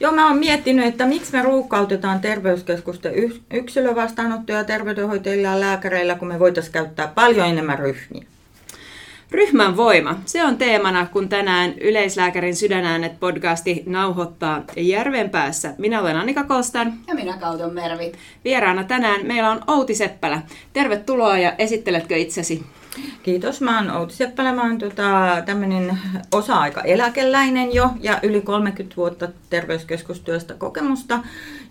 Joo, mä oon miettinyt, että miksi me ruuhkautetaan terveyskeskusten yksilövastaanottoja terveydenhoitajilla ja lääkäreillä, kun me voitaisiin käyttää paljon enemmän ryhmiä. Ryhmän voima. Se on teemana, kun tänään Yleislääkärin sydänäänet podcasti nauhoittaa järven päässä. Minä olen Annika Kostan. Ja minä Kauton Mervi. Vieraana tänään meillä on Outi Seppälä. Tervetuloa ja esitteletkö itsesi? Kiitos. Mä oon Outi Seppälä. Mä oon tota, tämmöinen osa-aika-eläkeläinen jo ja yli 30 vuotta terveyskeskustyöstä kokemusta.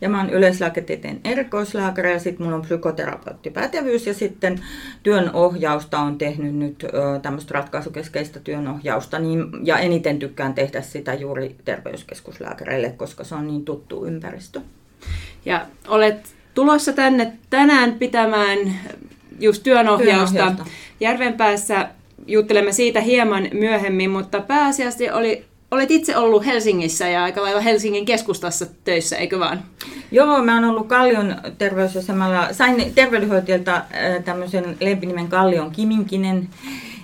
Ja mä oon yleislääketieteen erikoislääkäri ja sitten mulla on psykoterapeuttipätevyys ja sitten työnohjausta on tehnyt nyt tämmöistä ratkaisukeskeistä työnohjausta. Niin, ja eniten tykkään tehdä sitä juuri terveyskeskuslääkäreille, koska se on niin tuttu ympäristö. Ja olet tulossa tänne tänään pitämään just työnohjausta. työnohjausta. Järvenpäässä juttelemme siitä hieman myöhemmin, mutta pääasiassa oli, olet itse ollut Helsingissä ja aika lailla Helsingin keskustassa töissä, eikö vaan? Joo, mä oon ollut Kallion terveysasemalla. Sain terveydenhoitajalta tämmöisen lempinimen Kallion Kiminkinen.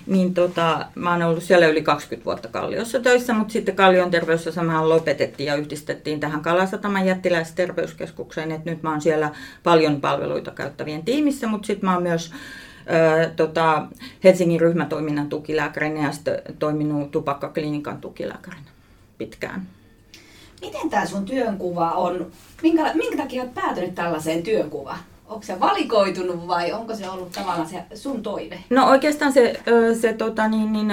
Niin tota, mä oon ollut siellä yli 20 vuotta Kalliossa töissä, mutta sitten Kallion terveysasemahan lopetettiin ja yhdistettiin tähän Kalasataman jättiläisterveyskeskukseen. Et nyt mä oon siellä paljon palveluita käyttävien tiimissä, mutta sitten mä oon myös tota, Helsingin ryhmätoiminnan tukilääkärinä ja sitten toiminut tupakkaklinikan tukilääkärinä pitkään. Miten tämä sun työnkuva on? Minkä, minkä takia olet päätynyt tällaiseen työnkuvaan? Onko se valikoitunut vai onko se ollut tavallaan se sun toive? No oikeastaan se, se tota, niin, niin,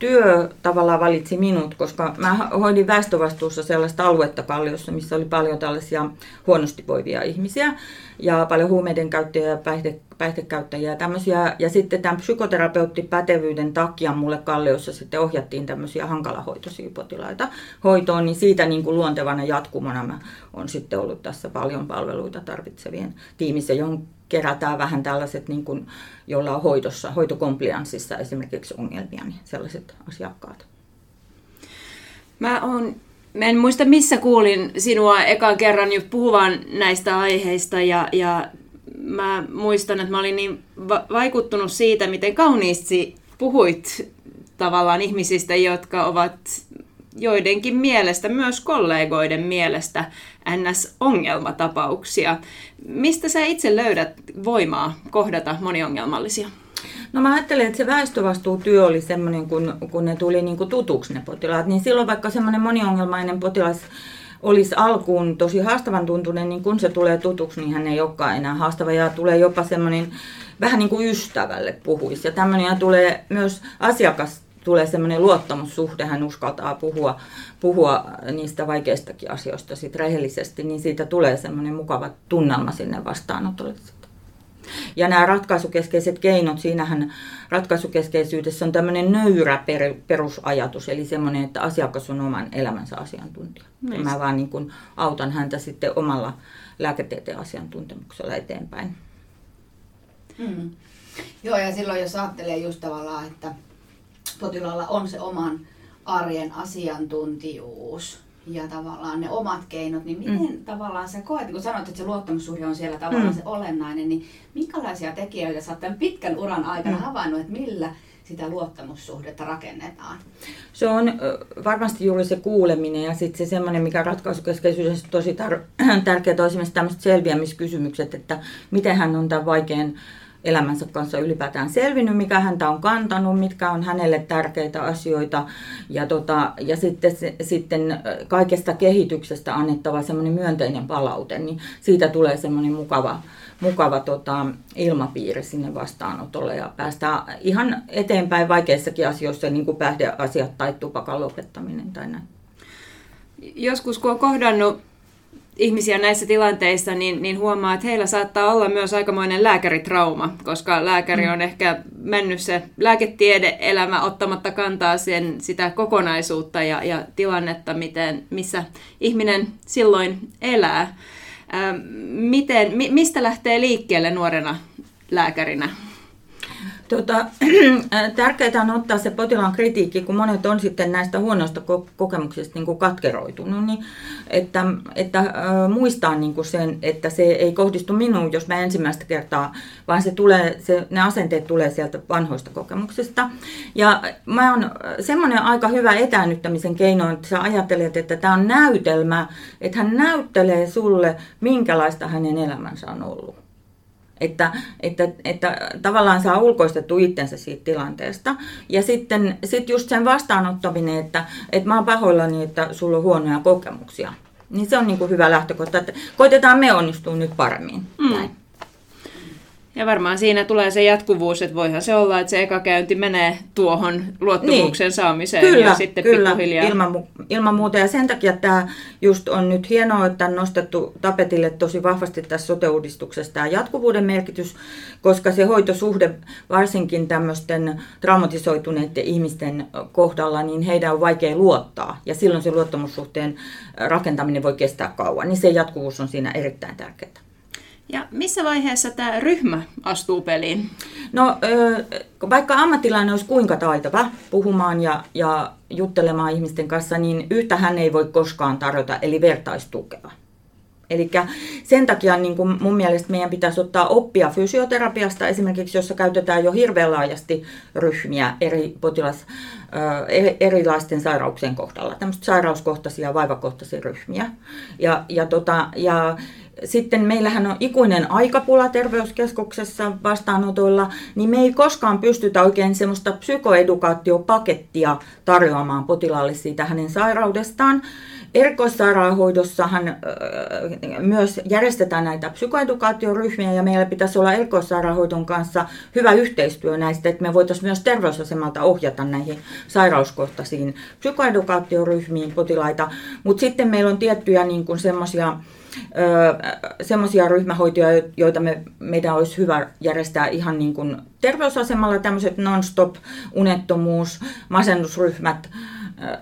työ tavallaan valitsi minut, koska mä hoidin väestövastuussa sellaista aluetta Kalliossa, missä oli paljon tällaisia huonosti voivia ihmisiä ja paljon huumeiden käyttäjiä ja päihde, päihdekäyttäjiä ja tämmöisiä. Ja sitten tämän psykoterapeuttipätevyyden takia mulle Kalliossa sitten ohjattiin tämmöisiä hankalahoitoisia potilaita hoitoon, niin siitä niin kuin luontevana jatkumona mä on sitten ollut tässä paljon palveluita tarvitsevien tiimissä, johon kerätään vähän tällaiset, niin kuin, joilla on hoidossa, hoitokomplianssissa esimerkiksi ongelmia, niin sellaiset asiakkaat. Mä oon Mä en muista missä kuulin sinua ekan kerran jo puhuvan näistä aiheista ja, ja mä muistan, että mä olin niin va- vaikuttunut siitä, miten kauniisti puhuit tavallaan ihmisistä, jotka ovat joidenkin mielestä, myös kollegoiden mielestä, NS-ongelmatapauksia. Mistä sä itse löydät voimaa kohdata moniongelmallisia? No mä ajattelen, että se väestövastuutyö oli semmoinen, kun, kun ne tuli niin kuin tutuksi ne potilaat, niin silloin vaikka semmoinen moniongelmainen potilas olisi alkuun tosi haastavan tuntunen, niin kun se tulee tutuksi, niin hän ei olekaan enää haastava ja tulee jopa semmoinen vähän niin kuin ystävälle puhuisi. Ja tämmöinen tulee myös asiakas tulee semmoinen luottamussuhde, hän uskaltaa puhua, puhua niistä vaikeistakin asioista sit rehellisesti, niin siitä tulee semmoinen mukava tunnelma sinne vastaanotolle. Ja nämä ratkaisukeskeiset keinot, siinähän ratkaisukeskeisyydessä on tämmöinen nöyrä per, perusajatus, eli semmoinen, että asiakas on oman elämänsä asiantuntija. Ja mä vaan niin kuin autan häntä sitten omalla lääketieteen asiantuntemuksella eteenpäin. Hmm. Joo, ja silloin jos ajattelee just tavallaan, että potilaalla on se oman arjen asiantuntijuus ja tavallaan ne omat keinot, niin miten mm. tavallaan sä koet, kun sanoit, että se luottamussuhde on siellä tavallaan mm. se olennainen, niin minkälaisia tekijöitä sä oot tämän pitkän uran aikana mm. havainnut, että millä sitä luottamussuhdetta rakennetaan? Se on varmasti juuri se kuuleminen ja sitten se semmoinen, mikä ratkaisukeskeisyydessä tosi tar- tärkeää on esimerkiksi tämmöiset selviämiskysymykset, että miten hän on tämän vaikean elämänsä kanssa ylipäätään selvinnyt, mikä häntä on kantanut, mitkä on hänelle tärkeitä asioita. Ja, tota, ja sitten, sitten kaikesta kehityksestä annettava semmoinen myönteinen palaute, niin siitä tulee semmoinen mukava, mukava tota, ilmapiiri sinne vastaanotolle ja päästään ihan eteenpäin vaikeissakin asioissa, niin kuin päihdeasiat tai tupakan lopettaminen tai näin. Joskus kun on kohdannut ihmisiä näissä tilanteissa, niin, niin huomaa, että heillä saattaa olla myös aikamoinen lääkäritrauma, koska lääkäri on mm. ehkä mennyt se lääketiede-elämä ottamatta kantaa sen, sitä kokonaisuutta ja, ja tilannetta, miten, missä ihminen silloin elää. Ähm, miten, mi, mistä lähtee liikkeelle nuorena lääkärinä? Tota, tärkeää on ottaa se potilaan kritiikki, kun monet on sitten näistä huonoista kokemuksista niin kuin katkeroitunut, niin että, että äh, muistaa niin kuin sen, että se ei kohdistu minuun, jos mä ensimmäistä kertaa, vaan se tulee, se, ne asenteet tulee sieltä vanhoista kokemuksista. Ja mä on semmoinen aika hyvä etäännyttämisen keino, että sä ajattelet, että tämä on näytelmä, että hän näyttelee sulle, minkälaista hänen elämänsä on ollut. Että, että, että tavallaan saa ulkoistettu itsensä siitä tilanteesta. Ja sitten sit just sen vastaanottaminen, että, että mä oon pahoillani, että sulla on huonoja kokemuksia. Niin se on niin kuin hyvä lähtökohta, että koitetaan me onnistua nyt paremmin. Mm. Näin. Ja varmaan siinä tulee se jatkuvuus, että voihan se olla, että se eka käynti menee tuohon luottamuksen niin. saamiseen kyllä, ja sitten kyllä, pikkuhiljaa. Ilman, ilman muuta. Ja sen takia tämä just on nyt hienoa, että on nostettu tapetille tosi vahvasti tässä sote-uudistuksessa tämä jatkuvuuden merkitys, koska se hoitosuhde varsinkin tämmöisten traumatisoituneiden ihmisten kohdalla, niin heidän on vaikea luottaa. Ja silloin se luottamussuhteen rakentaminen voi kestää kauan. Niin se jatkuvuus on siinä erittäin tärkeää. Ja missä vaiheessa tämä ryhmä astuu peliin? No, vaikka ammattilainen olisi kuinka taitava puhumaan ja, ja juttelemaan ihmisten kanssa, niin yhtä hän ei voi koskaan tarjota, eli vertaistukea. Eli sen takia niin kuin mun mielestä meidän pitäisi ottaa oppia fysioterapiasta esimerkiksi, jossa käytetään jo hirveän laajasti ryhmiä eri potilas, erilaisten sairauksien kohdalla, tämmöistä sairauskohtaisia, vaivakohtaisia ryhmiä. Ja, ja, tota, ja sitten meillähän on ikuinen aikapula terveyskeskuksessa vastaanotoilla, niin me ei koskaan pystytä oikein semmoista psykoedukaatiopakettia tarjoamaan potilaalle siitä hänen sairaudestaan. Erikoissairaanhoidossahan myös järjestetään näitä psykoedukaatioryhmiä ja meillä pitäisi olla erikoissairaanhoidon kanssa hyvä yhteistyö näistä, että me voitaisiin myös terveysasemalta ohjata näihin sairauskohtaisiin psykoedukaatioryhmiin potilaita. Mutta sitten meillä on tiettyjä niin semmoisia semmoisia ryhmähoitoja, joita me, meidän olisi hyvä järjestää ihan niin kuin terveysasemalla, tämmöiset non-stop unettomuus, masennusryhmät,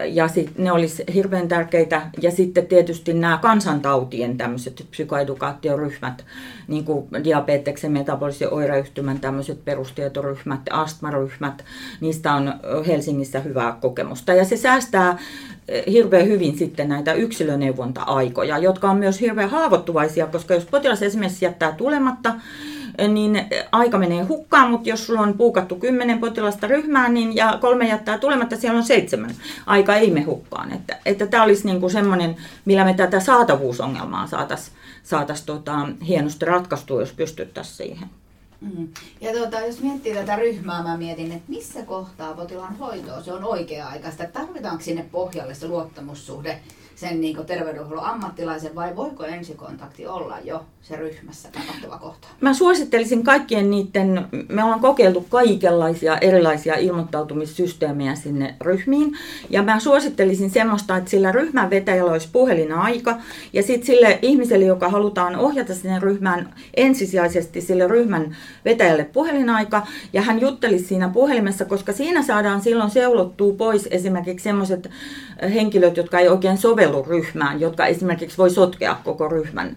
ja sit ne olisi hirveän tärkeitä. Ja sitten tietysti nämä kansantautien tämmöiset psykoedukaatioryhmät, niin kuin diabeteksen, metabolisen oireyhtymän tämmöiset perustietoryhmät, astmaryhmät, niistä on Helsingissä hyvää kokemusta. Ja se säästää hirveän hyvin sitten näitä yksilöneuvonta-aikoja, jotka on myös hirveän haavoittuvaisia, koska jos potilas esimerkiksi jättää tulematta, niin aika menee hukkaan, mutta jos sulla on puukattu kymmenen potilasta ryhmään niin, ja kolme jättää tulematta, siellä on seitsemän. Aika ei me hukkaan. Että, että tämä olisi niin kuin semmoinen, millä me tätä saatavuusongelmaa saataisiin saatais tota, hienosti ratkaistua, jos pystyttäisiin siihen. Mm. Ja tuota, jos miettii tätä ryhmää, mä mietin, että missä kohtaa potilaan hoitoa se on oikea-aikaista. Tarvitaanko sinne pohjalle se luottamussuhde sen niin terveydenhuollon ammattilaisen vai voiko ensikontakti olla jo se ryhmässä tapahtuma kohta? Mä suosittelisin kaikkien niiden, me ollaan kokeiltu kaikenlaisia erilaisia ilmoittautumissysteemejä sinne ryhmiin ja mä suosittelisin semmoista, että sillä ryhmän vetäjällä olisi puhelinaika ja sitten sille ihmiselle, joka halutaan ohjata sinne ryhmään ensisijaisesti sille ryhmän vetäjälle puhelinaika ja hän juttelisi siinä puhelimessa, koska siinä saadaan silloin seulottua pois esimerkiksi semmoiset henkilöt, jotka ei oikein sovellu ryhmään, jotka esimerkiksi voi sotkea koko ryhmän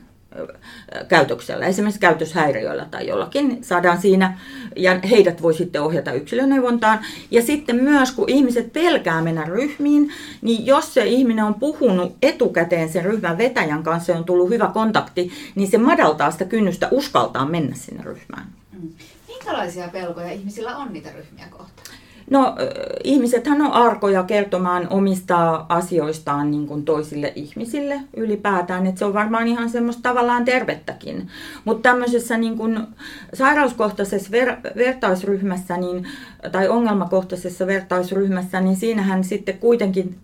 käytöksellä, esimerkiksi käytöshäiriöillä tai jollakin saadaan siinä, ja heidät voi sitten ohjata yksilöneuvontaan. Ja sitten myös, kun ihmiset pelkää mennä ryhmiin, niin jos se ihminen on puhunut etukäteen sen ryhmän vetäjän kanssa on tullut hyvä kontakti, niin se madaltaa sitä kynnystä uskaltaa mennä sinne ryhmään. Mm. Minkälaisia pelkoja ihmisillä on niitä ryhmiä kohtaan? No ihmisethän on arkoja kertomaan omista asioistaan niin kuin toisille ihmisille ylipäätään, että se on varmaan ihan semmoista tavallaan tervettäkin. Mutta tämmöisessä niin kuin sairauskohtaisessa ver- vertaisryhmässä niin, tai ongelmakohtaisessa vertaisryhmässä, niin siinähän sitten kuitenkin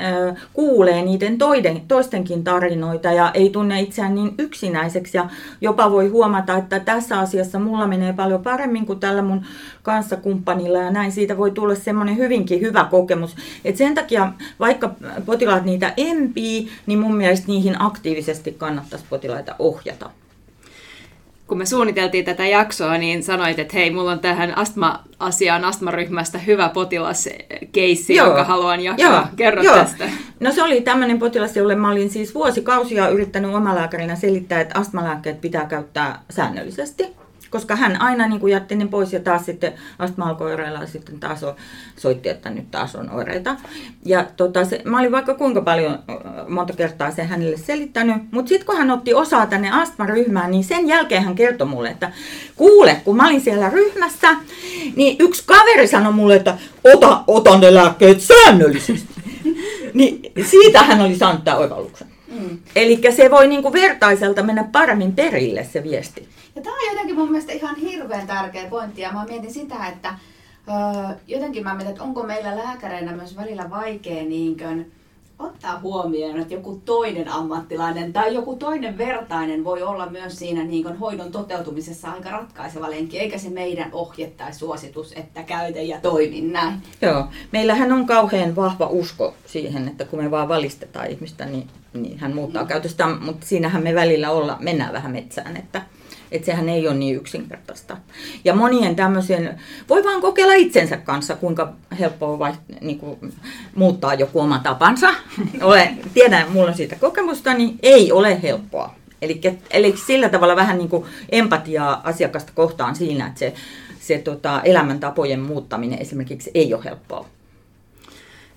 kuulee niiden toiden, toistenkin tarinoita ja ei tunne itseään niin yksinäiseksi. Ja jopa voi huomata, että tässä asiassa mulla menee paljon paremmin kuin tällä mun kanssakumppanilla ja näin. Siitä voi tulla semmoinen hyvinkin hyvä kokemus. Et sen takia, vaikka potilaat niitä empii, niin mun mielestä niihin aktiivisesti kannattaisi potilaita ohjata kun me suunniteltiin tätä jaksoa, niin sanoit, että hei, mulla on tähän astma-asiaan astmaryhmästä hyvä potilaskeissi, jonka haluan jakaa. Joo, Kerro joo. tästä. No se oli tämmöinen potilas, jolle mä olin siis vuosikausia yrittänyt omalääkärinä selittää, että astmalääkkeet pitää käyttää säännöllisesti koska hän aina niin kuin jätti ne pois ja taas sitten astma alkoi oireilla ja sitten taas on, soitti, että nyt taas on oireita. Ja tota, se, mä olin vaikka kuinka paljon monta kertaa sen hänelle selittänyt, mutta sitten kun hän otti osaa tänne astmaryhmään, niin sen jälkeen hän kertoi mulle, että kuule, kun mä olin siellä ryhmässä, niin yksi kaveri sanoi mulle, että ota, otan ne lääkkeet säännöllisesti. niin siitä hän oli saanut tämän oivalluksen. Mm. Eli se voi niinku vertaiselta mennä paremmin perille se viesti. Ja tämä on jotenkin mun mielestä ihan hirveän tärkeä pointti. Ja mä mietin sitä, että öö, jotenkin mä mietin, että onko meillä lääkäreinä myös välillä vaikea niin kuin, ottaa huomioon, että joku toinen ammattilainen tai joku toinen vertainen voi olla myös siinä niin kuin hoidon toteutumisessa aika ratkaiseva lenkki, eikä se meidän ohje tai suositus, että käytä ja toimi näin. Joo, meillähän on kauhean vahva usko siihen, että kun me vaan valistetaan ihmistä, niin, niin hän muuttaa mm. käytöstä, mutta siinähän me välillä olla, mennään vähän metsään, että että sehän ei ole niin yksinkertaista. Ja monien tämmöisen, voi vaan kokeilla itsensä kanssa, kuinka helppoa vai, niin kuin, muuttaa joku oma tapansa. Olen, tiedän, mulla on siitä kokemusta, niin ei ole helppoa. Eli, eli sillä tavalla vähän niin kuin empatiaa asiakasta kohtaan siinä, että se, se tota, elämäntapojen muuttaminen esimerkiksi ei ole helppoa.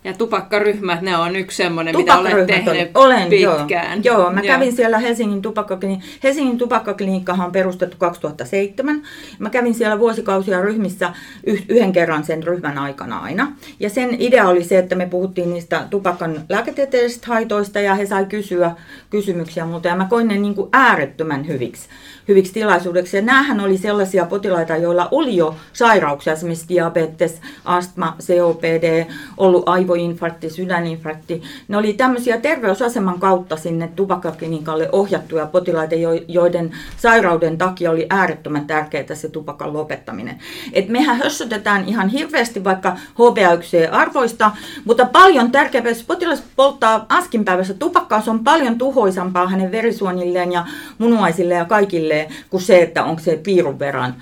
Ja tupakkaryhmät, ne on yksi semmoinen, mitä olet tehnyt olen, pitkään. Joo, joo mä joo. kävin siellä Helsingin tupakkaklinikassa. Helsingin tupakkaklinikkahan on perustettu 2007. Mä kävin siellä vuosikausia ryhmissä yhden kerran sen ryhmän aikana aina. Ja sen idea oli se, että me puhuttiin niistä tupakan lääketieteellisistä haitoista ja he sai kysyä kysymyksiä multa. Ja mä koin ne niin kuin äärettömän hyviksi hyviksi tilaisuudeksi. Ja näähän oli sellaisia potilaita, joilla oli jo sairauksia, esimerkiksi diabetes, astma, COPD, ollut aivoinfarkti, sydäninfarkti. Ne oli tämmöisiä terveysaseman kautta sinne tupakkaklinikalle ohjattuja potilaita, joiden sairauden takia oli äärettömän tärkeää se tupakan lopettaminen. Et mehän hössötetään ihan hirveästi vaikka HbA1c-arvoista, mutta paljon tärkeämpää, jos potilas polttaa askinpäivässä tupakkaa, se on paljon tuhoisampaa hänen verisuonilleen ja munuaisille ja kaikille kuin se, että onko se piirun verran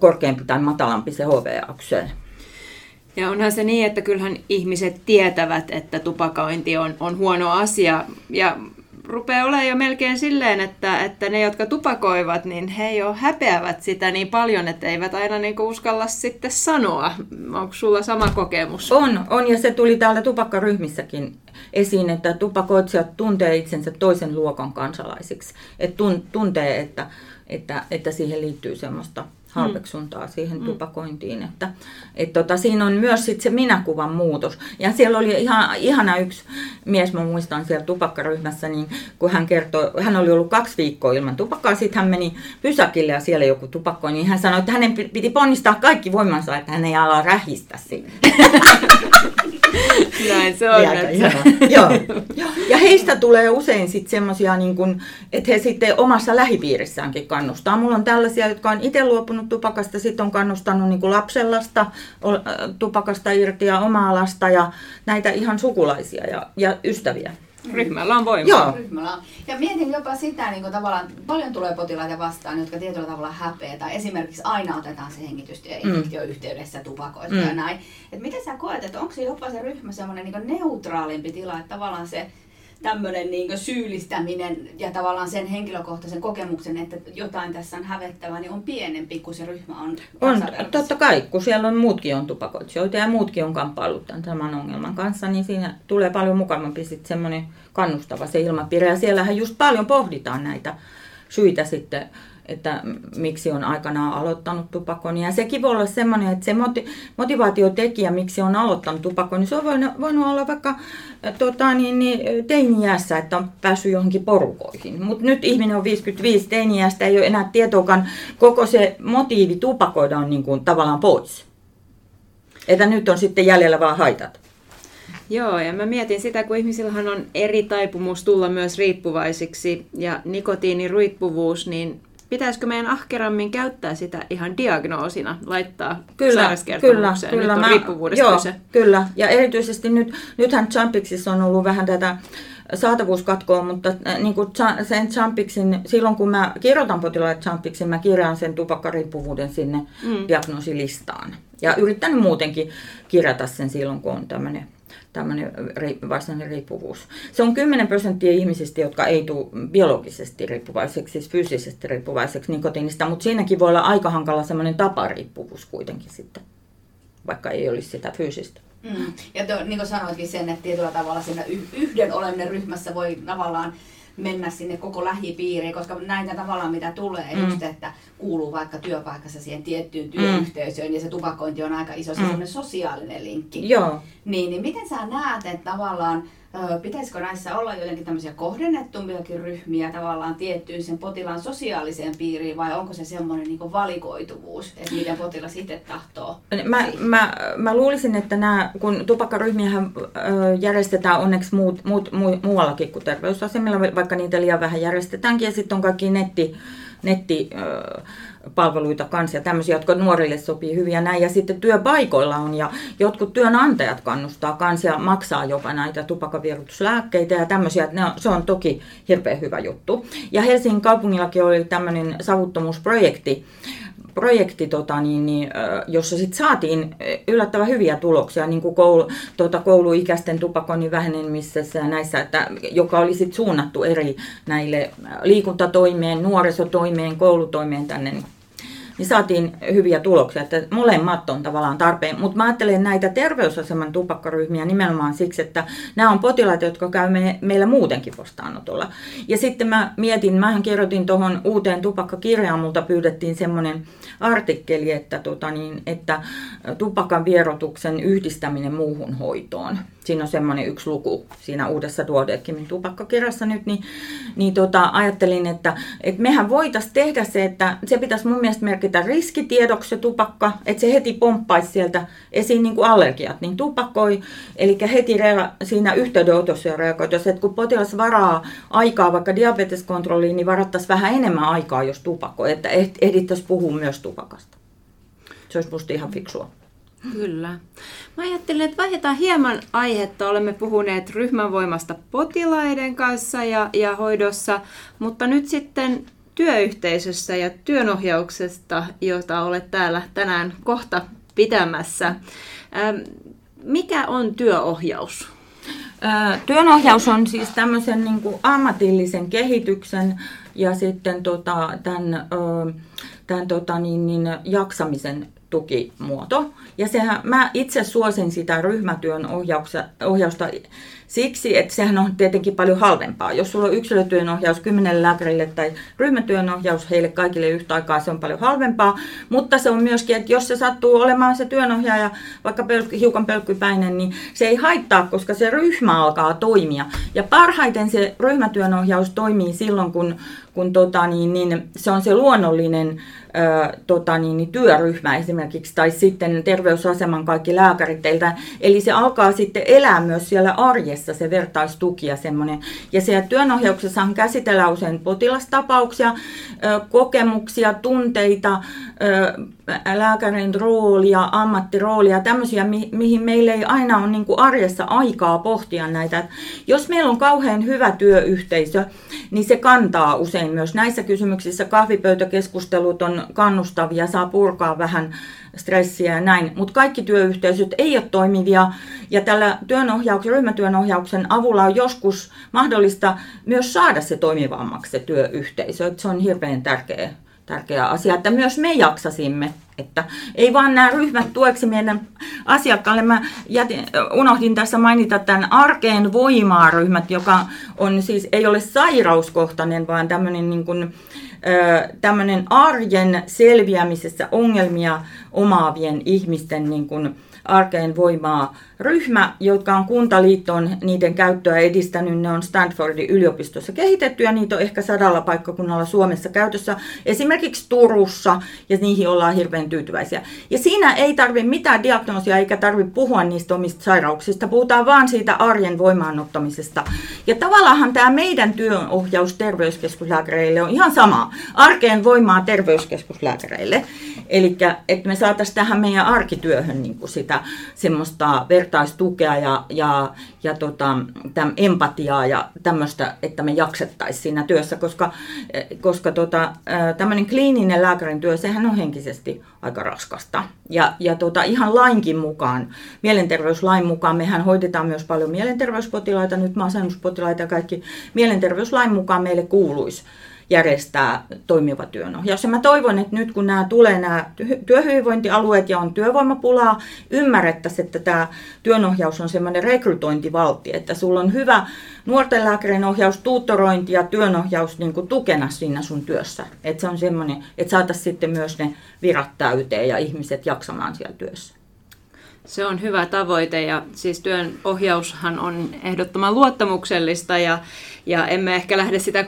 korkeampi tai matalampi se HVA ja onhan se niin, että kyllähän ihmiset tietävät, että tupakointi on, on huono asia. Ja rupeaa olemaan jo melkein silleen, että, että ne, jotka tupakoivat, niin he jo häpeävät sitä niin paljon, että eivät aina niin uskalla sitten sanoa. Onko sulla sama kokemus? On, on ja se tuli täällä tupakkaryhmissäkin esiin, että tupakoitsijat tuntee itsensä toisen luokan kansalaisiksi. Että tuntee, että, että, että siihen liittyy semmoista halveksuntaa siihen mm. tupakointiin. Että, et tota, siinä on myös sit se minäkuvan muutos. Ja siellä oli ihan, ihana yksi mies, mä muistan siellä tupakkaryhmässä, niin kun hän kertoi, hän oli ollut kaksi viikkoa ilman tupakkaa, sitten hän meni pysäkille ja siellä joku tupakkoi, niin hän sanoi, että hänen piti ponnistaa kaikki voimansa, että hän ei ala rähistä siinä. Näin se on. Joo. Ja heistä tulee usein sitten semmoisia, niin että he sitten omassa lähipiirissäänkin kannustaa. Mulla on tällaisia, jotka on itse luopunut tupakasta, sitten on kannustanut niin lapsellasta tupakasta irti ja omaa lasta ja näitä ihan sukulaisia ja, ja ystäviä. Ryhmällä on voimaa. Joo. Ryhmällä on. Ja mietin jopa sitä, niin kuin tavallaan, paljon tulee potilaita vastaan, jotka tietyllä tavalla häpeä, tai esimerkiksi aina otetaan se hengitystyöinfektio mm. yhteydessä tupakoista mm. ja näin. Et miten sä koet, että onko se jopa se ryhmä semmoinen niin neutraalimpi tila, että tavallaan se tämmöinen niin syyllistäminen ja tavallaan sen henkilökohtaisen kokemuksen, että jotain tässä on hävettävää, niin on pienempi kuin se ryhmä on. On, totta kai, kun siellä on muutkin on tupakoitsijoita ja muutkin on kamppailut tämän saman ongelman kanssa, niin siinä tulee paljon mukavampi sitten semmoinen kannustava se ilmapiiri. Ja siellähän just paljon pohditaan näitä syitä sitten että miksi on aikanaan aloittanut tupakon. Ja sekin voi olla semmoinen, että se motivaatiotekijä, miksi on aloittanut tupakon, niin se on voinut, voinut olla vaikka tota, niin, niin, teiniässä, että on päässyt johonkin porukoihin. Mutta nyt ihminen on 55, teiniästä ei ole enää tietoakaan, koko se motiivi tupakoida on niin kuin, tavallaan pois. Että nyt on sitten jäljellä vaan haitat. Joo, ja mä sitä, kun ihmisillähän on eri taipumus tulla myös riippuvaisiksi, ja nikotiiniriippuvuus, niin pitäisikö meidän ahkerammin käyttää sitä ihan diagnoosina, laittaa kyllä, kyllä, kyllä, mä, joo, kyse. Kyllä, ja erityisesti nyt, nythän Jumpixissa on ollut vähän tätä saatavuuskatkoa, mutta äh, niin kuin sen Jumpixin, silloin kun mä kirjoitan potilaille Jumpixin, mä kirjaan sen tupakkariippuvuuden sinne mm. diagnoosilistaan. Ja yritän muutenkin kirjata sen silloin, kun on tämmöinen tämmöinen varsinainen riippuvuus. Se on 10 prosenttia ihmisistä, jotka ei tule biologisesti riippuvaiseksi, siis fyysisesti riippuvaiseksi nikotiinista, mutta siinäkin voi olla aika hankala semmoinen tapariippuvuus kuitenkin sitten, vaikka ei olisi sitä fyysistä. Mm. Ja to, niin kuin sanoitkin sen, että tietyllä tavalla siinä yhden oleminen ryhmässä voi tavallaan mennä sinne koko lähipiiriin, koska näitä tavallaan mitä tulee, mm. just että kuuluu vaikka työpaikassa siihen tiettyyn työyhteisöön mm. ja se tupakointi on aika iso, se mm. sosiaalinen linkki. Joo. Niin, niin miten sä näet, että tavallaan pitäisikö näissä olla jotenkin tämmöisiä kohdennettumpiakin ryhmiä tavallaan tiettyyn sen potilaan sosiaaliseen piiriin vai onko se semmoinen niin valikoituvuus, että miten potilas itse tahtoo? Mä, mä, mä luulisin, että nämä, kun tupakkaryhmiä järjestetään onneksi muut, muut, mu, muuallakin kuin terveysasemilla, vaikka niitä liian vähän järjestetäänkin ja sitten on kaikki netti, netti palveluita kanssa ja tämmöisiä, jotka nuorille sopii hyvin ja näin. Ja sitten työpaikoilla on ja jotkut työnantajat kannustaa kanssa ja maksaa jopa näitä tupakavierutuslääkkeitä ja tämmöisiä. Ne on, se on toki hirveän hyvä juttu. Ja Helsingin kaupungillakin oli tämmöinen savuttomuusprojekti, projekti, tota, niin, niin, jossa sit saatiin yllättävän hyviä tuloksia niin kuin koulu, tota, kouluikäisten tupakoinnin vähenemisessä ja näissä, että, joka oli sit suunnattu eri näille liikuntatoimeen, nuorisotoimeen, koulutoimeen tänne niin saatiin hyviä tuloksia, että molemmat on tavallaan tarpeen. Mutta mä ajattelen näitä terveysaseman tupakkaryhmiä nimenomaan siksi, että nämä on potilaita, jotka käy me, meillä muutenkin vastaanotolla. Ja sitten mä mietin, mähän kirjoitin tuohon uuteen tupakkakirjaan, multa pyydettiin semmoinen artikkeli, että, tota niin, että tupakan vierotuksen yhdistäminen muuhun hoitoon siinä on semmoinen yksi luku siinä uudessa Duodeckimin tupakkakirjassa nyt, niin, niin tota, ajattelin, että, että mehän voitaisiin tehdä se, että se pitäisi mun mielestä merkitä riskitiedoksi se tupakka, että se heti pomppaisi sieltä esiin niin kuin allergiat, niin tupakkoi, eli heti rea, siinä yhteydenotossa ja että kun potilas varaa aikaa vaikka diabeteskontrolliin, niin varattaisiin vähän enemmän aikaa, jos tupakoi, että ehdittäisiin puhua myös tupakasta. Se olisi musta ihan fiksua. Kyllä. Mä ajattelin, että vaihdetaan hieman aihetta. Olemme puhuneet ryhmänvoimasta potilaiden kanssa ja, ja hoidossa, mutta nyt sitten työyhteisössä ja työnohjauksesta, jota olet täällä tänään kohta pitämässä. Ähm, mikä on työohjaus? Työnohjaus on siis tämmöisen niin kuin ammatillisen kehityksen ja sitten tota, tämän, tämän tota, niin, niin, jaksamisen tukimuoto. Ja sehän, mä itse suosin sitä ryhmätyön ohjausta siksi, että sehän on tietenkin paljon halvempaa. Jos sulla on yksilötyön ohjaus kymmenelle lääkärille tai ryhmätyön ohjaus heille kaikille yhtä aikaa, se on paljon halvempaa. Mutta se on myöskin, että jos se sattuu olemaan se työnohjaaja vaikka pelkky, hiukan pelkkypäinen, niin se ei haittaa, koska se ryhmä alkaa toimia. Ja parhaiten se ryhmätyönohjaus toimii silloin, kun, kun tota, niin, niin, se on se luonnollinen ö, tota, niin, niin, työryhmä esimerkiksi, tai sitten terveysaseman kaikki lääkärit teiltä. Eli se alkaa sitten elää myös siellä arjessa, se vertaistuki ja semmoinen. Ja siellä työnohjauksessahan käsitellään usein potilastapauksia, ö, kokemuksia, tunteita, lääkärin roolia, ammattiroolia, tämmöisiä, mi- mihin meillä ei aina ole niin kuin arjessa aikaa pohtia näitä. Jos meillä on kauhean hyvä työyhteisö, niin se kantaa usein myös näissä kysymyksissä. Kahvipöytäkeskustelut on kannustavia, saa purkaa vähän stressiä ja näin, mutta kaikki työyhteisöt ei ole toimivia ja tällä työnohjauksen, ryhmätyönohjauksen avulla on joskus mahdollista myös saada se toimivammaksi se työyhteisö. Et se on hirveän tärkeä tärkeä asia, että myös me jaksasimme. Että ei vaan nämä ryhmät tueksi meidän asiakkaalle. Mä jätin, unohdin tässä mainita tämän arkeen voimaa ryhmät, joka on siis, ei ole sairauskohtainen, vaan tämmöinen niin kuin, tämmöinen arjen selviämisessä ongelmia omaavien ihmisten niin kuin arkeen voimaa ryhmä, jotka on kuntaliittoon niiden käyttöä edistänyt. Ne on Stanfordin yliopistossa kehitetty ja niitä on ehkä sadalla paikkakunnalla Suomessa käytössä, esimerkiksi Turussa, ja niihin ollaan hirveän tyytyväisiä. Ja siinä ei tarvitse mitään diagnoosia eikä tarvitse puhua niistä omista sairauksista, puhutaan vaan siitä arjen voimaanottamisesta. Ja tavallaan tämä meidän työnohjaus terveyskeskuslääkäreille on ihan sama. Arkeen voimaa terveyskeskuslääkäreille. Eli että me saataisiin tähän meidän arkityöhön niin sitä semmoista vertaistukea ja, ja, ja tota, täm, empatiaa ja tämmöistä, että me jaksettaisiin siinä työssä, koska, koska tota, tämmöinen kliininen lääkärin työ, sehän on henkisesti aika raskasta. Ja, ja tota, ihan lainkin mukaan, mielenterveyslain mukaan, mehän hoidetaan myös paljon mielenterveyspotilaita, nyt masennuspotilaita ja kaikki. Mielenterveyslain mukaan meille kuuluisi järjestää toimiva työnohjaus. Ja mä toivon, että nyt kun nämä tulee nämä työhyvinvointialueet ja on työvoimapulaa, ymmärrettäisiin, että tämä työnohjaus on semmoinen rekrytointivaltti, että sulla on hyvä nuorten lääkärin ohjaus, tuutorointi ja työnohjaus niin kuin tukena siinä sun työssä. Että se on semmoinen, että saataisiin sitten myös ne virat täyteen ja ihmiset jaksamaan siellä työssä. Se on hyvä tavoite ja siis työn ohjaushan on ehdottoman luottamuksellista ja, ja emme ehkä lähde sitä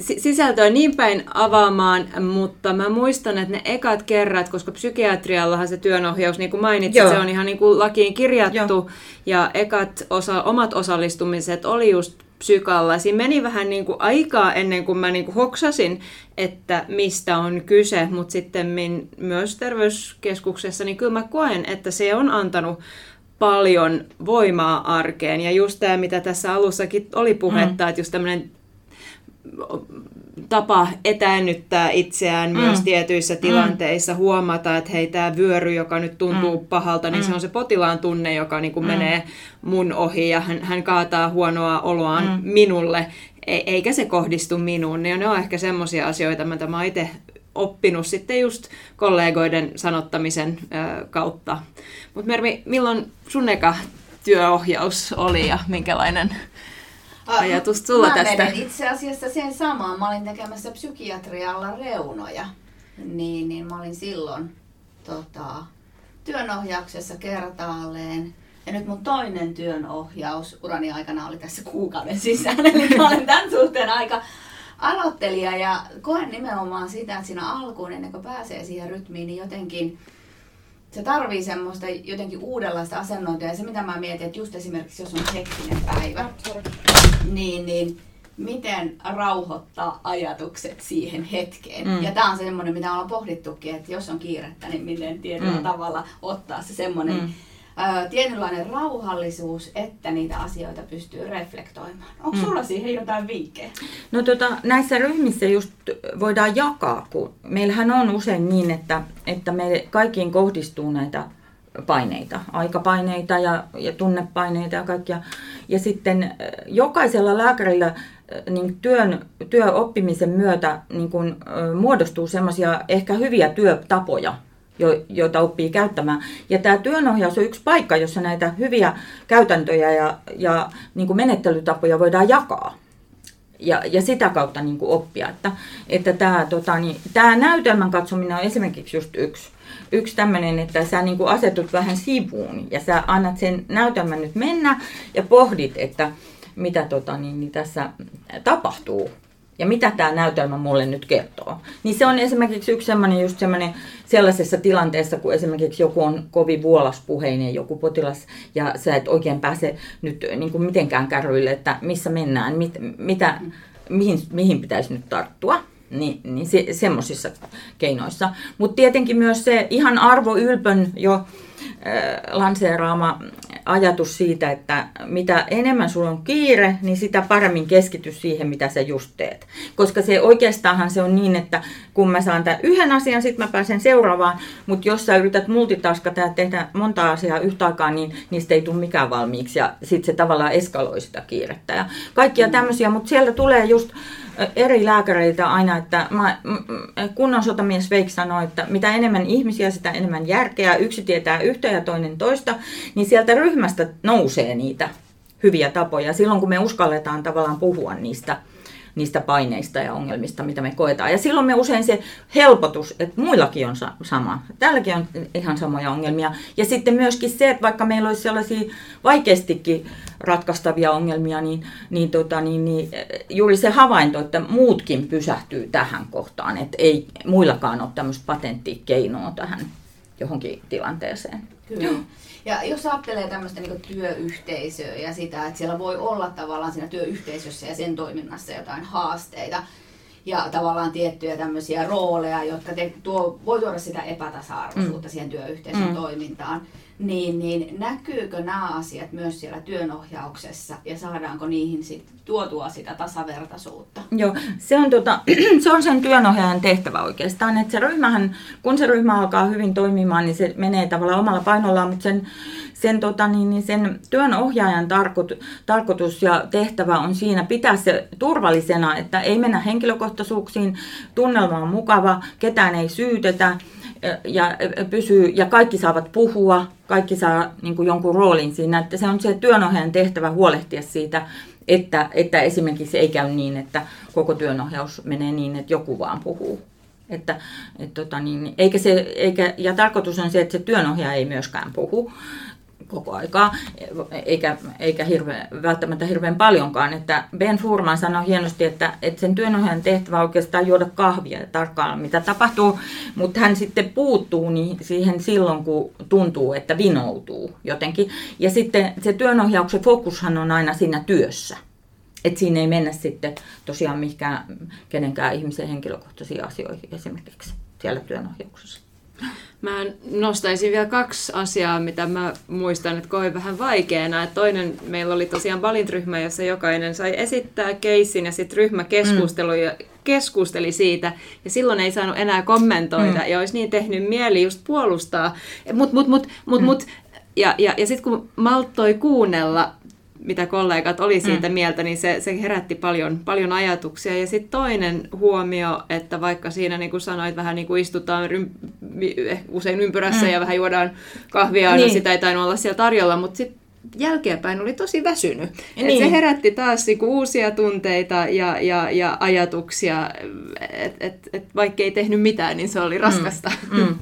sisältöä niin päin avaamaan, mutta mä muistan, että ne ekat kerrat, koska psykiatriallahan se työnohjaus, niin kuin mainitsit, Joo. se on ihan niin kuin lakiin kirjattu, Joo. ja ekat osa, omat osallistumiset oli just psykalla. Siinä meni vähän niin kuin aikaa ennen kuin mä niin kuin hoksasin, että mistä on kyse, mutta sitten myös terveyskeskuksessa, niin kyllä mä koen, että se on antanut paljon voimaa arkeen. Ja just tämä, mitä tässä alussakin oli puhetta, mm. että just tämmöinen tapa etäännyttää itseään mm. myös tietyissä mm. tilanteissa, mm. huomata, että hei, tämä vyöry, joka nyt tuntuu mm. pahalta, niin mm. se on se potilaan tunne, joka niin kuin mm. menee mun ohi ja hän, hän kaataa huonoa oloaan mm. minulle, e- eikä se kohdistu minuun. Niin ne on ehkä semmoisia asioita, mitä mä itse oppinut sitten just kollegoiden sanottamisen ö, kautta. Mutta Mervi, milloin sun eka työohjaus oli ja minkälainen ajatus sulla mä tästä? Mä itse asiassa sen samaan. Mä olin tekemässä psykiatrialla reunoja. Niin, niin mä olin silloin tota, työnohjauksessa kertaalleen. Ja nyt mun toinen työnohjaus urani aikana oli tässä kuukauden sisään. Eli mä olen tämän suhteen aika aloittelija ja koen nimenomaan sitä, että siinä alkuun ennen kuin pääsee siihen rytmiin, niin jotenkin se tarvii semmoista jotenkin uudenlaista asennointia. Ja se mitä mä mietin, että just esimerkiksi jos on hektinen päivä, niin, niin miten rauhoittaa ajatukset siihen hetkeen. Mm. Ja tämä on semmoinen, mitä ollaan pohdittukin, että jos on kiirettä, niin miten tietyllä mm. tavalla ottaa se semmoinen mm. Tietynlainen rauhallisuus, että niitä asioita pystyy reflektoimaan. Onko mm. sulla siihen jotain viikkeä? No tota, näissä ryhmissä just voidaan jakaa, kun meillähän on usein niin, että, että me kaikkiin kohdistuu näitä paineita, aikapaineita ja, ja tunnepaineita ja kaikkia. Ja sitten jokaisella lääkärillä niin työn, työoppimisen myötä niin kun, muodostuu semmoisia ehkä hyviä työtapoja, jo, joita oppii käyttämään. Ja tämä työnohjaus on yksi paikka, jossa näitä hyviä käytäntöjä ja, ja niin kuin menettelytapoja voidaan jakaa. Ja, ja sitä kautta niin kuin oppia. Että, että tämä, tota, niin, tämä näytelmän katsominen on esimerkiksi just yksi yksi tämmöinen, että sä niin kuin asetut vähän sivuun ja sä annat sen näytelmän nyt mennä ja pohdit, että mitä tota, niin, niin tässä tapahtuu ja mitä tämä näytelmä mulle nyt kertoo. Niin se on esimerkiksi yksi semmoinen just semmoinen sellaisessa tilanteessa, kun esimerkiksi joku on kovin vuolaspuheinen joku potilas ja sä et oikein pääse nyt niin kuin mitenkään kärryille, että missä mennään, mit, mitä, mihin, mihin pitäisi nyt tarttua niin, niin se, semmoisissa keinoissa. Mutta tietenkin myös se ihan Arvo Ylpön jo lanseeraama ajatus siitä, että mitä enemmän sulla on kiire, niin sitä paremmin keskity siihen, mitä sä just teet. Koska se oikeastaanhan se on niin, että kun mä saan tämän yhden asian, sitten mä pääsen seuraavaan, mutta jos sä yrität multitaskata ja tehdä monta asiaa yhtä aikaa, niin niistä ei tule mikään valmiiksi ja sitten se tavallaan eskaloi sitä kiirettä ja kaikkia tämmöisiä, mutta sieltä tulee just eri lääkäreiltä aina, että mä, kunnon sotamies Veik sanoi, että mitä enemmän ihmisiä, sitä enemmän järkeä, yksi tietää yhtä ja toinen toista, niin sieltä ryhmästä nousee niitä hyviä tapoja silloin, kun me uskalletaan tavallaan puhua niistä niistä paineista ja ongelmista, mitä me koetaan. Ja silloin me usein se helpotus, että muillakin on sama. Täälläkin on ihan samoja ongelmia. Ja sitten myöskin se, että vaikka meillä olisi sellaisia vaikeastikin ratkaistavia ongelmia, niin, niin, tota, niin, niin juuri se havainto, että muutkin pysähtyy tähän kohtaan, että ei muillakaan ole tämmöistä patenttikeinoa tähän johonkin tilanteeseen. Kyllä. Ja jos ajattelee tämmöistä niin työyhteisöä ja sitä, että siellä voi olla tavallaan siinä työyhteisössä ja sen toiminnassa jotain haasteita ja tavallaan tiettyjä tämmöisiä rooleja, jotka te, tuo, voi tuoda sitä epätasa-arvoisuutta mm. siihen työyhteisön mm. toimintaan, niin, niin näkyykö nämä asiat myös siellä työnohjauksessa ja saadaanko niihin sit tuotua sitä tasavertaisuutta? Joo, se on, tota, se on sen työnohjaajan tehtävä oikeastaan, että se ryhmähän, kun se ryhmä alkaa hyvin toimimaan, niin se menee tavallaan omalla painollaan, mutta sen, sen, tota, niin, niin sen työnohjaajan tarkoit, tarkoitus ja tehtävä on siinä pitää se turvallisena, että ei mennä henkilökohtaisuuksiin, tunnelma on mukava, ketään ei syytetä, ja, pysyy, ja kaikki saavat puhua, kaikki saa niin kuin jonkun roolin siinä, että se on se työnohjaajan tehtävä huolehtia siitä, että, että esimerkiksi ei käy niin, että koko työnohjaus menee niin, että joku vaan puhuu. Että, et tota niin, eikä se, eikä, ja tarkoitus on se, että se työnohjaaja ei myöskään puhu, koko aikaa, eikä, eikä hirveän, välttämättä hirveän paljonkaan. Että Ben Furman sanoi hienosti, että, että sen työnohjaajan tehtävä on oikeastaan juoda kahvia ja tarkkailla mitä tapahtuu, mutta hän sitten puuttuu niin siihen silloin, kun tuntuu, että vinoutuu jotenkin. Ja sitten se työnohjauksen fokushan on aina siinä työssä. Että siinä ei mennä sitten tosiaan mihinkään kenenkään ihmisen henkilökohtaisiin asioihin esimerkiksi siellä työnohjauksessa. Mä nostaisin vielä kaksi asiaa, mitä mä muistan, että koin vähän vaikeana. Että toinen, meillä oli tosiaan valintryhmä, jossa jokainen sai esittää keissin ja sitten ryhmä keskustelu mm. ja keskusteli siitä. Ja silloin ei saanut enää kommentoida mm. ja olisi niin tehnyt mieli just puolustaa. Mut, mut, mut, mut, mm. mut, ja, ja, ja sitten kun malttoi kuunnella mitä kollegat oli siitä mm. mieltä, niin se, se herätti paljon, paljon ajatuksia. Ja sitten toinen huomio, että vaikka siinä niin kuin sanoit, vähän niin kuin istutaan rym, eh, usein ympyrässä mm. ja vähän juodaan kahvia, niin. no sitä ei tainnut olla siellä tarjolla, mutta sitten jälkeenpäin oli tosi väsynyt. Niin. Et se herätti taas niinku uusia tunteita ja, ja, ja ajatuksia, että et, et, vaikka ei tehnyt mitään, niin se oli raskasta. Mm. Mm.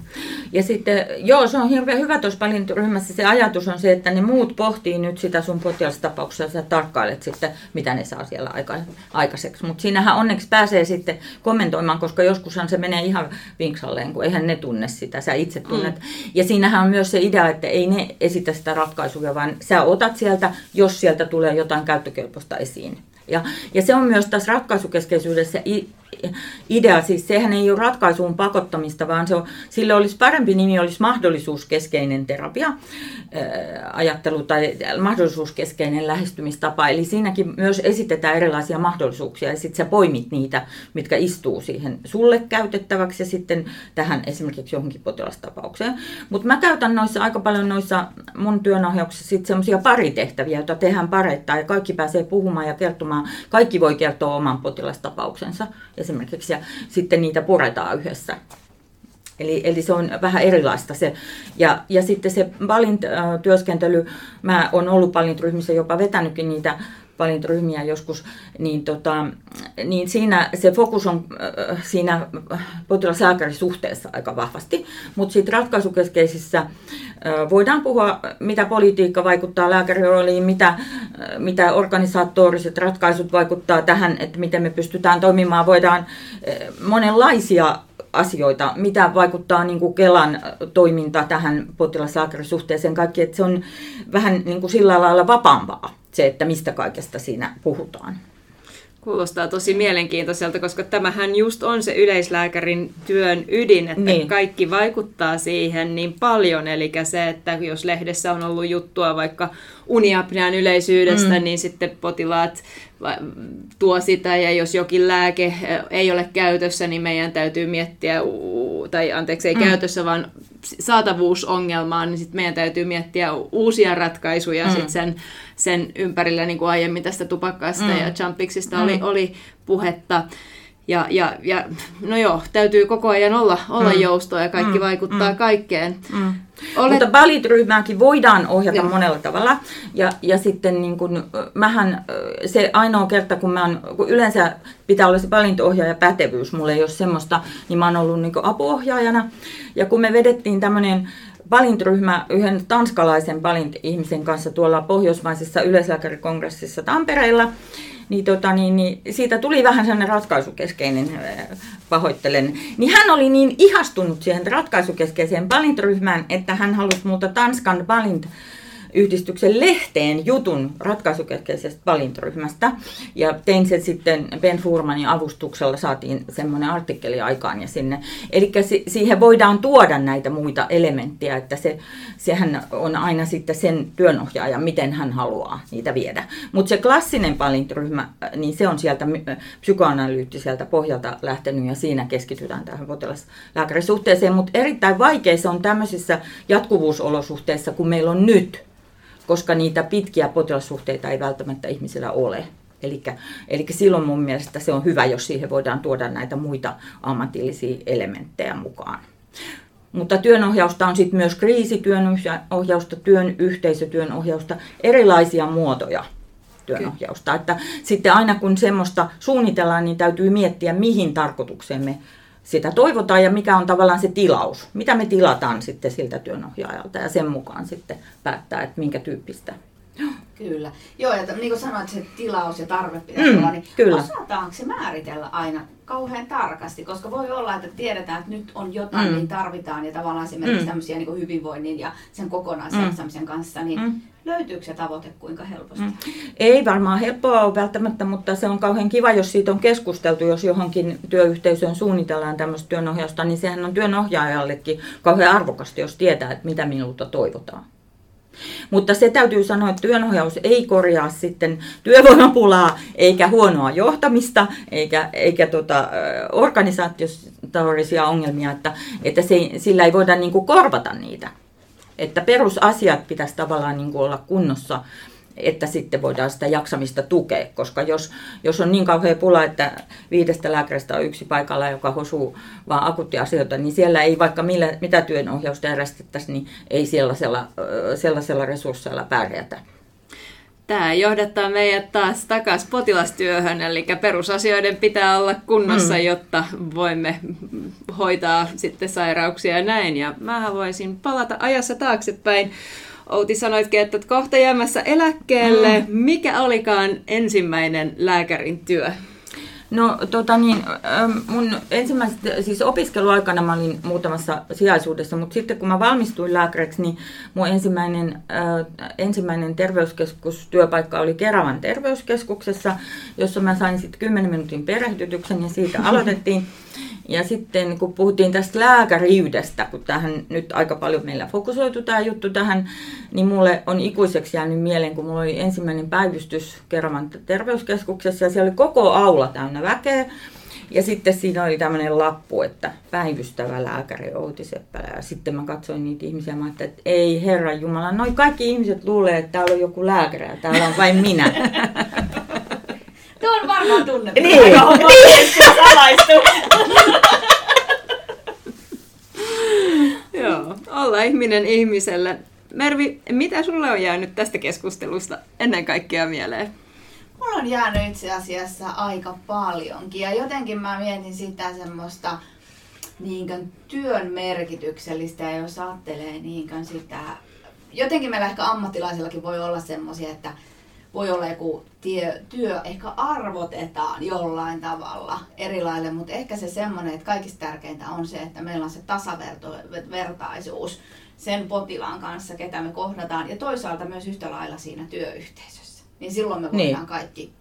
Ja sitten, joo, se on hirveän hyvä tuossa ryhmässä. Se ajatus on se, että ne muut pohtii nyt sitä sun potilastapauksessa, sä tarkkailet sitten, mitä ne saa siellä aika, aikaiseksi. Mutta siinähän onneksi pääsee sitten kommentoimaan, koska joskushan se menee ihan vinksalleen, kun eihän ne tunne sitä, sä itse tunnet. Mm. Ja siinähän on myös se idea, että ei ne esitä sitä ratkaisuja, vaan sä otat sieltä, jos sieltä tulee jotain käyttökelpoista esiin. Ja, ja se on myös tässä ratkaisukeskeisyydessä idea, siis sehän ei ole ratkaisuun pakottamista, vaan se on, sille olisi parempi nimi, olisi mahdollisuuskeskeinen terapia, ajattelu tai mahdollisuuskeskeinen lähestymistapa. Eli siinäkin myös esitetään erilaisia mahdollisuuksia ja sitten sä poimit niitä, mitkä istuu siihen sulle käytettäväksi ja sitten tähän esimerkiksi johonkin potilastapaukseen. Mutta mä käytän noissa aika paljon noissa mun työnohjauksissa sitten semmoisia paritehtäviä, joita tehdään pareittain ja kaikki pääsee puhumaan ja kertomaan. Kaikki voi kertoa oman potilastapauksensa esimerkiksi ja sitten niitä puretaan yhdessä. Eli, eli se on vähän erilaista se. Ja, ja sitten se valintyöskentely, mä oon ollut ryhmissä jopa vetänytkin niitä valintaryhmiä joskus, niin, tota, niin siinä se fokus on äh, siinä potilas suhteessa aika vahvasti. Mutta sitten ratkaisukeskeisissä äh, voidaan puhua, mitä politiikka vaikuttaa lääkärirooliin, mitä, äh, mitä organisatoriset ratkaisut vaikuttaa tähän, että miten me pystytään toimimaan. Voidaan monenlaisia asioita, mitä vaikuttaa niin kuin Kelan toiminta tähän potilaslääkärisuhteeseen kaikki, että se on vähän niin kuin sillä lailla vapaampaa se, että mistä kaikesta siinä puhutaan. Kuulostaa tosi mielenkiintoiselta, koska tämähän just on se yleislääkärin työn ydin, että niin. kaikki vaikuttaa siihen niin paljon. Eli se, että jos lehdessä on ollut juttua vaikka uniapnean yleisyydestä, mm. niin sitten potilaat tuo sitä, ja jos jokin lääke ei ole käytössä, niin meidän täytyy miettiä, tai anteeksi, ei mm. käytössä, vaan saatavuusongelmaan, niin sitten meidän täytyy miettiä uusia ratkaisuja mm. sit sen, sen ympärillä, niin kuin aiemmin tästä tupakasta mm. ja jumpiksista mm. oli, oli puhetta. Ja, ja, ja no joo, täytyy koko ajan olla, olla mm. joustoa ja kaikki mm. vaikuttaa mm. kaikkeen. Mm. Olet... Mutta valitryhmääkin voidaan ohjata Joo. monella tavalla. Ja, ja sitten niin kun, mähän, se ainoa kerta, kun, mä on, kun yleensä pitää olla se valinto-ohjaaja pätevyys, mulla ei ole semmoista, niin mä oon ollut niin apuohjaajana. Ja kun me vedettiin tämmöinen valintryhmä yhden tanskalaisen valint-ihmisen kanssa tuolla pohjoismaisessa yleislääkärikongressissa Tampereella, niin, tota, niin, niin siitä tuli vähän sellainen ratkaisukeskeinen, pahoittelen. Niin hän oli niin ihastunut siihen ratkaisukeskeiseen balint että hän halusi multa Tanskan balint yhdistyksen lehteen jutun ratkaisukeskeisestä valintaryhmästä. Ja tein sen sitten Ben Furmanin avustuksella, saatiin semmoinen artikkeli aikaan ja sinne. Eli siihen voidaan tuoda näitä muita elementtejä, että se, sehän on aina sitten sen työnohjaaja, miten hän haluaa niitä viedä. Mutta se klassinen valintaryhmä, niin se on sieltä psykoanalyyttiseltä pohjalta lähtenyt ja siinä keskitytään tähän potilaslääkärisuhteeseen. Mutta erittäin vaikea se on tämmöisissä jatkuvuusolosuhteissa, kun meillä on nyt, koska niitä pitkiä potilassuhteita ei välttämättä ihmisillä ole. Eli silloin mun mielestä se on hyvä, jos siihen voidaan tuoda näitä muita ammatillisia elementtejä mukaan. Mutta työnohjausta on sitten myös kriisityönohjausta, työn yhteisötyönohjausta, erilaisia muotoja työnohjausta. Että sitten aina kun semmoista suunnitellaan, niin täytyy miettiä, mihin tarkoitukseen me sitä toivotaan ja mikä on tavallaan se tilaus. Mitä me tilataan sitten siltä työnohjaajalta ja sen mukaan sitten päättää, että minkä tyyppistä. Kyllä. Joo, ja niin kuin sanoit, se tilaus ja tarve pitäisi mm, olla, niin kyllä. osataanko se määritellä aina kauhean tarkasti? Koska voi olla, että tiedetään, että nyt on jotain, mm. niin tarvitaan, ja tavallaan esimerkiksi mm. tämmöisiä niin hyvinvoinnin ja sen kokonaisjaksamisen mm. kanssa, niin mm. Löytyykö se tavoite kuinka helposti? Mm. Ei varmaan helppoa ole välttämättä, mutta se on kauhean kiva, jos siitä on keskusteltu, jos johonkin työyhteisöön suunnitellaan tämmöistä työnohjausta, niin sehän on työnohjaajallekin kauhean arvokasta, jos tietää, että mitä minulta toivotaan. Mutta se täytyy sanoa, että työnohjaus ei korjaa sitten työvoimapulaa, eikä huonoa johtamista, eikä, eikä tota, organisaatiotorisia ongelmia, että, että se, sillä ei voida niin korvata niitä. Että perusasiat pitäisi tavallaan niin kuin olla kunnossa että sitten voidaan sitä jaksamista tukea, koska jos, jos on niin kauhean pula, että viidestä lääkäristä on yksi paikalla, joka hosuu vaan akuuttiasioita, niin siellä ei vaikka millä, mitä työnohjausta järjestettäisiin, niin ei sellaisella, sellaisella resursseilla pärjätä. Tämä johdattaa meidät taas takaisin potilastyöhön, eli perusasioiden pitää olla kunnossa, mm. jotta voimme hoitaa sitten sairauksia ja näin. Ja mä voisin palata ajassa taaksepäin Outi sanoitkin, että kohta jäämässä eläkkeelle. Mm. Mikä olikaan ensimmäinen lääkärin työ? No tota niin, mun ensimmäiset, siis opiskeluaikana mä olin muutamassa sijaisuudessa, mutta sitten kun mä valmistuin lääkäriksi, niin mun ensimmäinen, äh, ensimmäinen terveyskeskustyöpaikka oli Keravan terveyskeskuksessa, jossa mä sain sitten 10 minuutin perehdytyksen ja siitä aloitettiin. Ja sitten kun puhuttiin tästä lääkäriydestä, kun tähän nyt aika paljon meillä fokusoitu tämä juttu tähän, niin mulle on ikuiseksi jäänyt mieleen, kun mulla oli ensimmäinen päivystys Keravan terveyskeskuksessa ja siellä oli koko aula täynnä väkeä. Ja sitten siinä oli tämmöinen lappu, että päivystävä lääkäri Outi Seppälä. Ja sitten mä katsoin niitä ihmisiä ja mä että ei herra Jumala, noin kaikki ihmiset luulee, että täällä on joku lääkäri ja täällä on vain minä. Tuo on varmaan tunnettu. Niin. niin. salaistu. Joo, olla ihminen ihmiselle. Mervi, mitä sulle on jäänyt tästä keskustelusta ennen kaikkea mieleen? Mulla on jäänyt itse asiassa aika paljonkin ja jotenkin mä mietin sitä semmoista niinkön työn merkityksellistä ja jos ajattelee niinkön sitä, jotenkin meillä ehkä ammattilaisillakin voi olla semmoisia, että voi olla joku tie, työ, ehkä arvotetaan jollain tavalla erilaille, mutta ehkä se semmoinen, että kaikista tärkeintä on se, että meillä on se tasavertaisuus sen potilaan kanssa, ketä me kohdataan, ja toisaalta myös yhtä lailla siinä työyhteisössä. Niin silloin me voidaan niin. kaikki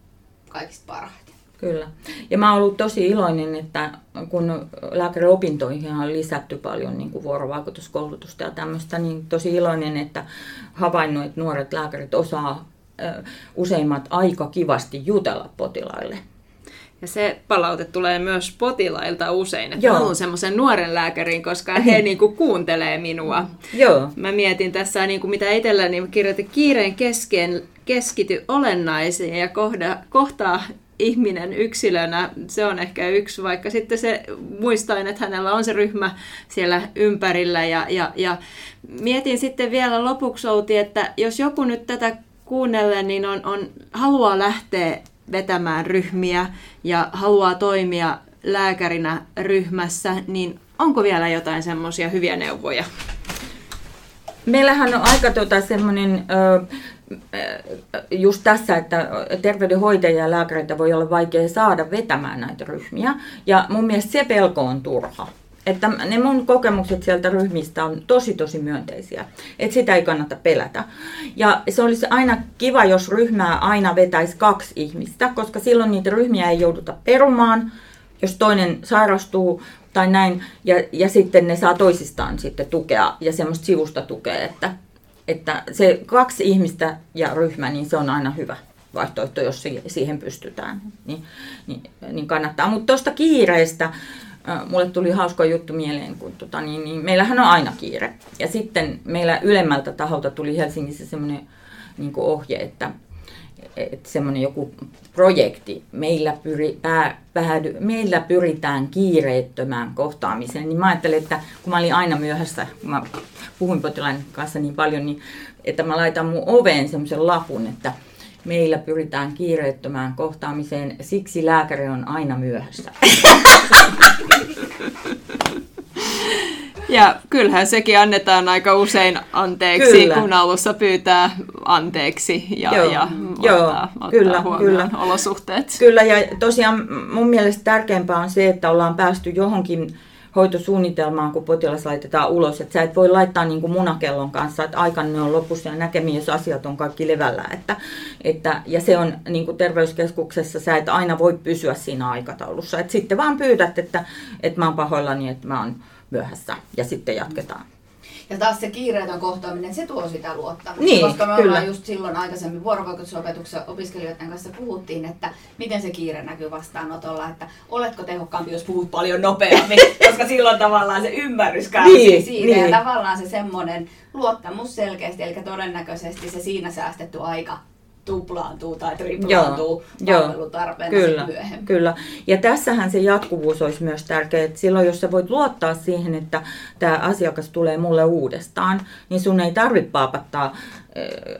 kaikista parhaiten. Kyllä. Ja mä oon ollut tosi iloinen, että kun lääkäriopintoihin on lisätty paljon niin kuin vuorovaikutuskoulutusta ja tämmöistä, niin tosi iloinen, että havainnut, että nuoret lääkärit osaa useimmat aika kivasti jutella potilaille. Ja se palaute tulee myös potilailta usein, että Joo. haluan semmoisen nuoren lääkärin, koska he niin kuin kuuntelee minua. Joo. Mä mietin tässä, niin kuin mitä itselläni niin kirjoitin, kiireen kesken keskity olennaisiin ja kohda, kohtaa ihminen yksilönä, se on ehkä yksi, vaikka sitten se muistain, että hänellä on se ryhmä siellä ympärillä ja, ja, ja mietin sitten vielä lopuksi Outi, että jos joku nyt tätä kuunnellen, niin on, on, haluaa lähteä vetämään ryhmiä ja haluaa toimia lääkärinä ryhmässä, niin onko vielä jotain semmoisia hyviä neuvoja? Meillähän on aika tota semmoinen, just tässä, että terveydenhoitajia ja lääkäreitä voi olla vaikea saada vetämään näitä ryhmiä. Ja mun mielestä se pelko on turha. Että ne mun kokemukset sieltä ryhmistä on tosi tosi myönteisiä. Että sitä ei kannata pelätä. Ja se olisi aina kiva, jos ryhmää aina vetäisi kaksi ihmistä, koska silloin niitä ryhmiä ei jouduta perumaan, jos toinen sairastuu tai näin. Ja, ja sitten ne saa toisistaan sitten tukea ja semmoista sivusta tukea, että, että se kaksi ihmistä ja ryhmä, niin se on aina hyvä vaihtoehto, jos siihen pystytään, niin, niin, niin kannattaa. Mutta tuosta kiireestä, mulle tuli hauska juttu mieleen, kun tota, niin, niin, meillähän on aina kiire. Ja sitten meillä ylemmältä taholta tuli Helsingissä semmoinen niin ohje, että, että semmoinen joku projekti, meillä, pyri, pää, päädy, meillä pyritään kiireettömään kohtaamiseen, niin mä ajattelin, että kun mä olin aina myöhässä, kun mä puhuin potilaan kanssa niin paljon, niin että mä laitan mun oveen semmoisen lapun, että meillä pyritään kiireettömään kohtaamiseen, siksi lääkäri on aina myöhässä. Ja kyllähän sekin annetaan aika usein anteeksi, kyllä. kun alussa pyytää anteeksi ja, joo, ja joo, ottaa, ottaa kyllä, huomioon kyllä. olosuhteet. Kyllä, ja tosiaan mun mielestä tärkeämpää on se, että ollaan päästy johonkin hoitosuunnitelmaan, kun potilas laitetaan ulos. Että sä et voi laittaa niin kuin munakellon kanssa, että aikanne on lopussa ja näkemiä, jos asiat on kaikki levällä. Että, että, ja se on niin kuin terveyskeskuksessa, sä et aina voi pysyä siinä aikataulussa. Että sitten vaan pyydät, että, että mä oon pahoillani, että mä oon myöhässä ja sitten jatketaan. Ja taas se kiireetön kohtaaminen, se tuo sitä luottamusta. Niin, koska me kyllä. ollaan just silloin aikaisemmin vuorovaikutusopetuksen opiskelijoiden kanssa puhuttiin, että miten se kiire näkyy vastaanotolla, että oletko tehokkaampi, jos puhut paljon nopeammin, koska silloin tavallaan se ymmärrys kärsii niin, siitä. Niin. Ja tavallaan se semmoinen luottamus selkeästi, eli todennäköisesti se siinä säästetty aika tuplaantuu tai triplaantuu palvelutarpeena kyllä, myöhemmin. Kyllä. Ja tässähän se jatkuvuus olisi myös tärkeää, että silloin jos sä voit luottaa siihen, että tämä asiakas tulee mulle uudestaan, niin sun ei tarvitse paapattaa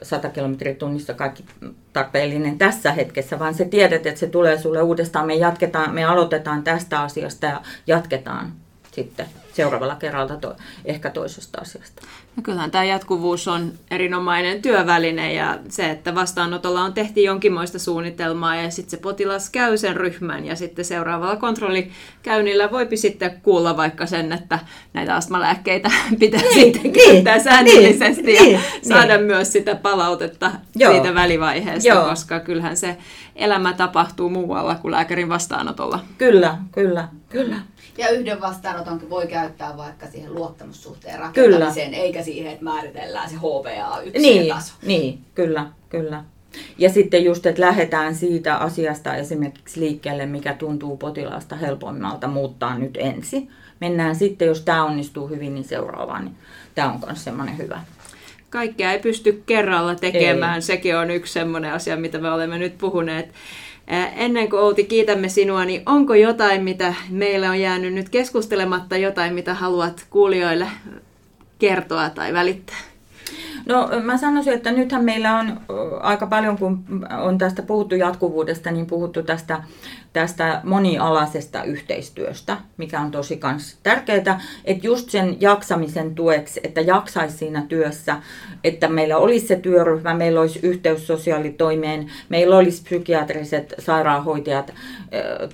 100 kilometriä tunnissa kaikki tarpeellinen tässä hetkessä, vaan se tiedät, että se tulee sulle uudestaan. Me jatketaan, me aloitetaan tästä asiasta ja jatketaan sitten seuraavalla kerralla to, ehkä toisesta asiasta. No kyllähän tämä jatkuvuus on erinomainen työväline ja se, että vastaanotolla on tehty jonkinmoista suunnitelmaa ja sitten se potilas käy sen ryhmän ja sitten seuraavalla kontrollikäynnillä voipi sitten kuulla vaikka sen, että näitä astmalääkkeitä pitää niin, sitten niin, käyttää säännöllisesti niin, ja niin, saada niin. myös sitä palautetta Joo. siitä välivaiheesta, Joo. koska kyllähän se elämä tapahtuu muualla kuin lääkärin vastaanotolla. Kyllä, kyllä, kyllä. Ja yhden vastaanoton voi käyttää vaikka siihen luottamussuhteen rakentamiseen, kyllä. eikä siihen, että määritellään se HPA yksi niin, taso. Niin, kyllä, kyllä. Ja sitten just, että lähdetään siitä asiasta esimerkiksi liikkeelle, mikä tuntuu potilaasta helpommalta muuttaa nyt ensin. Mennään sitten, jos tämä onnistuu hyvin, niin seuraavaan. Niin tämä on myös semmoinen hyvä. Kaikkea ei pysty kerralla tekemään. Ei. Sekin on yksi semmoinen asia, mitä me olemme nyt puhuneet Ennen kuin Outi kiitämme sinua, niin onko jotain, mitä meillä on jäänyt nyt keskustelematta, jotain, mitä haluat kuulijoille kertoa tai välittää? No mä sanoisin, että nythän meillä on aika paljon, kun on tästä puhuttu jatkuvuudesta, niin puhuttu tästä, tästä monialaisesta yhteistyöstä, mikä on tosi kans tärkeää, että just sen jaksamisen tueksi, että jaksaisi siinä työssä, että meillä olisi se työryhmä, meillä olisi yhteys sosiaalitoimeen, meillä olisi psykiatriset sairaanhoitajat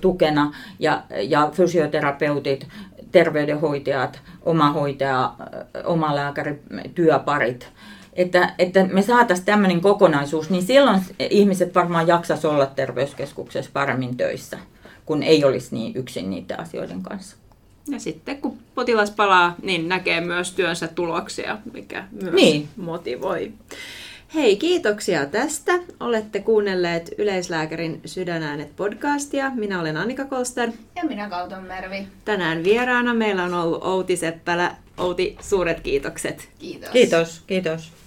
tukena ja, ja fysioterapeutit, terveydenhoitajat, omahoitaja, omalääkäri, työparit että, että me saataisiin tämmöinen kokonaisuus, niin silloin ihmiset varmaan jaksaisi olla terveyskeskuksessa paremmin töissä, kun ei olisi niin yksin niiden asioiden kanssa. Ja sitten kun potilas palaa, niin näkee myös työnsä tuloksia, mikä myös niin. motivoi. Hei, kiitoksia tästä. Olette kuunnelleet Yleislääkärin Sydänäänet podcastia. Minä olen Annika Kolster. Ja minä Kauton Mervi. Tänään vieraana meillä on ollut Outi Seppälä. Outi, suuret kiitokset. Kiitos. Kiitos, kiitos.